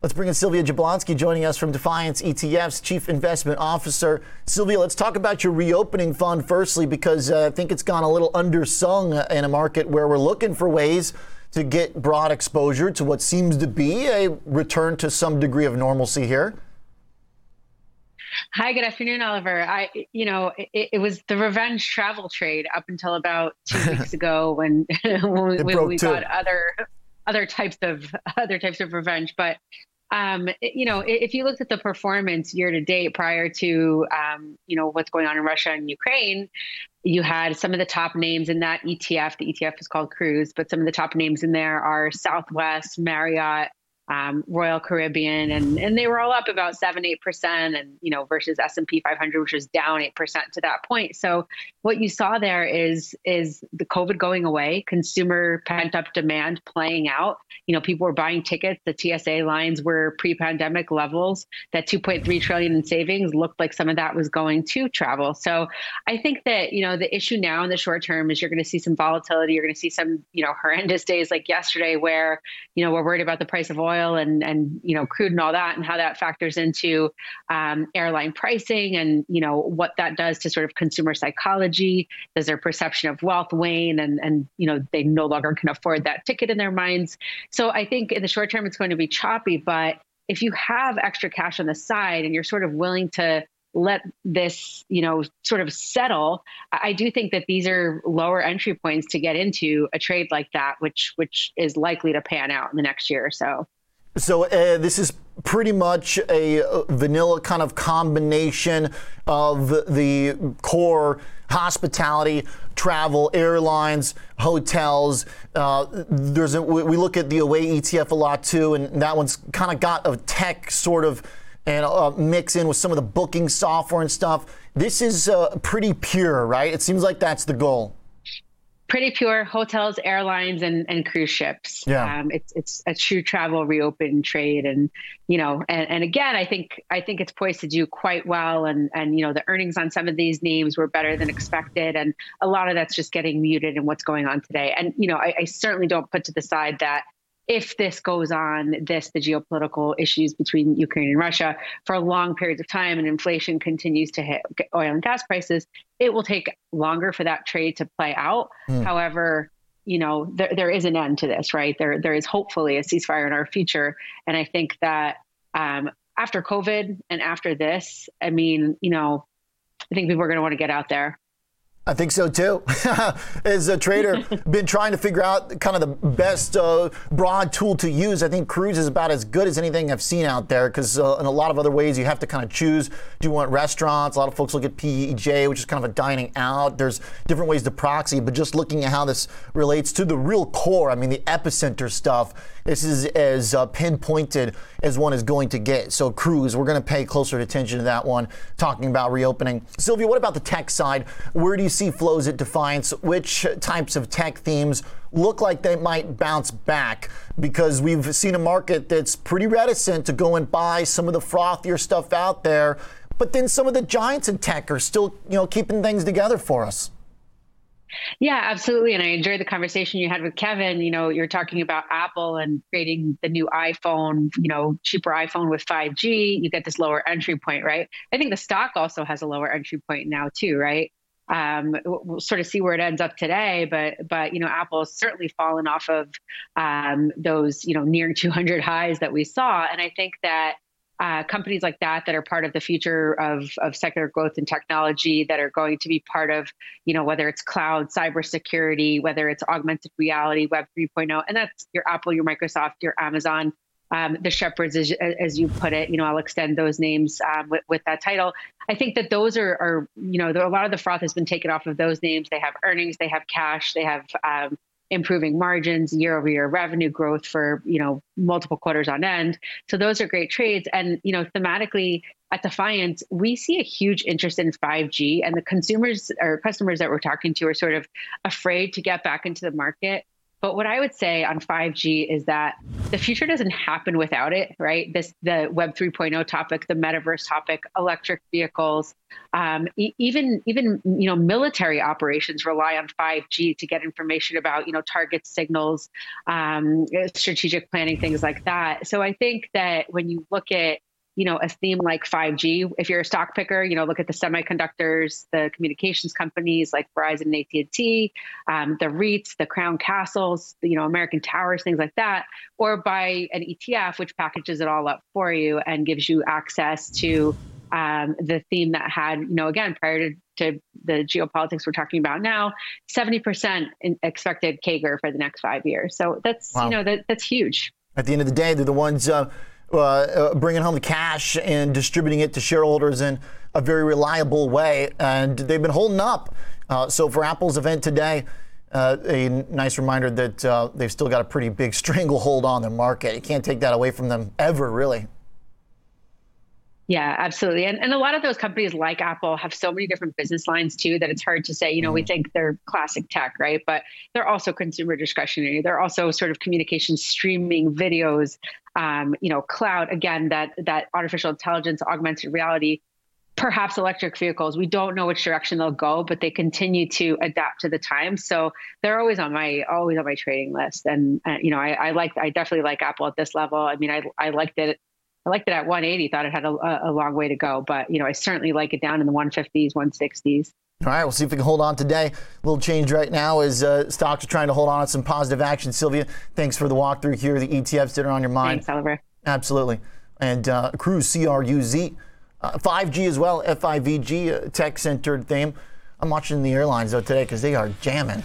Let's bring in Sylvia Jablonski joining us from Defiance ETF's Chief Investment Officer. Sylvia, let's talk about your reopening fund firstly, because uh, I think it's gone a little undersung in a market where we're looking for ways to get broad exposure to what seems to be a return to some degree of normalcy here. Hi, good afternoon, Oliver. I, you know, it, it, was the revenge travel trade up until about two weeks ago when when, we, we got other other types of other types of revenge. But um, you know, if you looked at the performance year to date prior to, um, you know, what's going on in Russia and Ukraine, you had some of the top names in that ETF. The ETF is called Cruise, but some of the top names in there are Southwest, Marriott, um, Royal Caribbean, and and they were all up about seven, eight percent, and you know versus S and P 500, which was down eight percent to that point. So what you saw there is is the COVID going away, consumer pent up demand playing out. You know, people were buying tickets. The TSA lines were pre pandemic levels. That 2.3 trillion in savings looked like some of that was going to travel. So I think that you know the issue now in the short term is you're going to see some volatility. You're going to see some you know horrendous days like yesterday where you know we're worried about the price of oil oil and and you know crude and all that and how that factors into um, airline pricing and you know what that does to sort of consumer psychology does their perception of wealth wane and and you know they no longer can afford that ticket in their minds so i think in the short term it's going to be choppy but if you have extra cash on the side and you're sort of willing to let this, you know, sort of settle, I do think that these are lower entry points to get into a trade like that, which which is likely to pan out in the next year or so. So uh, this is pretty much a vanilla kind of combination of the core hospitality, travel, airlines, hotels. Uh, there's a, we look at the away ETF a lot too, and that one's kind of got a tech sort of and uh, mix in with some of the booking software and stuff. This is uh, pretty pure, right? It seems like that's the goal pretty pure hotels, airlines, and, and cruise ships. Yeah. Um, it's it's a true travel reopen trade, and you know, and, and again, I think I think it's poised to do quite well, and and you know, the earnings on some of these names were better than expected, and a lot of that's just getting muted in what's going on today. And you know, I, I certainly don't put to the side that if this goes on, this, the geopolitical issues between Ukraine and Russia for long periods of time and inflation continues to hit oil and gas prices, it will take longer for that trade to play out. Mm. However, you know, there, there is an end to this, right? There, there is hopefully a ceasefire in our future. And I think that um, after COVID and after this, I mean, you know, I think people are going to want to get out there I think so too. As a trader, been trying to figure out kind of the best uh, broad tool to use. I think Cruise is about as good as anything I've seen out there because uh, in a lot of other ways you have to kind of choose. Do you want restaurants? A lot of folks look at PEJ, which is kind of a dining out. There's different ways to proxy, but just looking at how this relates to the real core, I mean, the epicenter stuff, this is as uh, pinpointed as one is going to get. So Cruise, we're going to pay closer attention to that one, talking about reopening. Sylvia, what about the tech side? Where do you see flows at Defiance, which types of tech themes look like they might bounce back? Because we've seen a market that's pretty reticent to go and buy some of the frothier stuff out there, but then some of the giants in tech are still, you know, keeping things together for us. Yeah, absolutely. And I enjoyed the conversation you had with Kevin. You know, you're talking about Apple and creating the new iPhone, you know, cheaper iPhone with 5G. You get this lower entry point, right? I think the stock also has a lower entry point now, too, right? Um, we'll sort of see where it ends up today, but but you know, Apple has certainly fallen off of um, those you know near 200 highs that we saw, and I think that uh, companies like that that are part of the future of, of secular growth and technology that are going to be part of, you know, whether it's cloud, cybersecurity, whether it's augmented reality, Web 3.0, and that's your Apple, your Microsoft, your Amazon, um, the shepherds, as, as, you put it. You know, I'll extend those names um, with, with, that title. I think that those are, are you know, a lot of the froth has been taken off of those names. They have earnings, they have cash, they have um, improving margins, year over year revenue growth for you know multiple quarters on end. So those are great trades. And you know thematically at Defiance, we see a huge interest in 5G, and the consumers or customers that we're talking to are sort of afraid to get back into the market But what I would say on 5G is that the future doesn't happen without it, right? This the Web 3.0 topic, the metaverse topic, electric vehicles, um, e- even even you know military operations rely on 5G to get information about you know target signals, um, strategic planning, things like that. So I think that when you look at you know, a theme like 5G. If you're a stock picker, you know, look at the semiconductors, the communications companies like Verizon and AT&T, um, the REITs, the Crown Castles, you know, American Towers, things like that, or buy an ETF which packages it all up for you and gives you access to um, the theme that had, you know, again, prior to, to the geopolitics we're talking about now, 70% expected CAGR for the next five years. So that's, wow. you know, that, that's huge. At the end of the day, they're the ones uh, uh, uh, bringing home the cash and distributing it to shareholders in a very reliable way. And they've been holding up. Uh, so for Apple's event today, uh, a nice reminder that uh, they've still got a pretty big stranglehold on the market. You can't take that away from them ever, really. Yeah, absolutely. And, and a lot of those companies like Apple have so many different business lines too that it's hard to say, you know, we mm-hmm. think they're classic tech, right? But they're also consumer discretionary. They're also sort of communication streaming videos, um, you know, cloud, again, that that artificial intelligence, augmented reality, perhaps electric vehicles. We don't know which direction they'll go, but they continue to adapt to the times. So they're always on my always on my trading list. And uh, you know, I, I like I definitely like Apple at this level. I mean, I I liked it I liked it at 180. Thought it had a, a long way to go, but you know, I certainly like it down in the 150s, 160s. All right, we'll see if we can hold on today. A little change right now as uh, stocks are trying to hold on to some positive action. Sylvia, thanks for the walkthrough here. The ETFs that are on your mind. Thanks, Oliver. Absolutely. And uh, Cruise, C R U Z, uh, 5G as well, F I V G, uh, tech centered theme. I'm watching the airlines though today because they are jamming.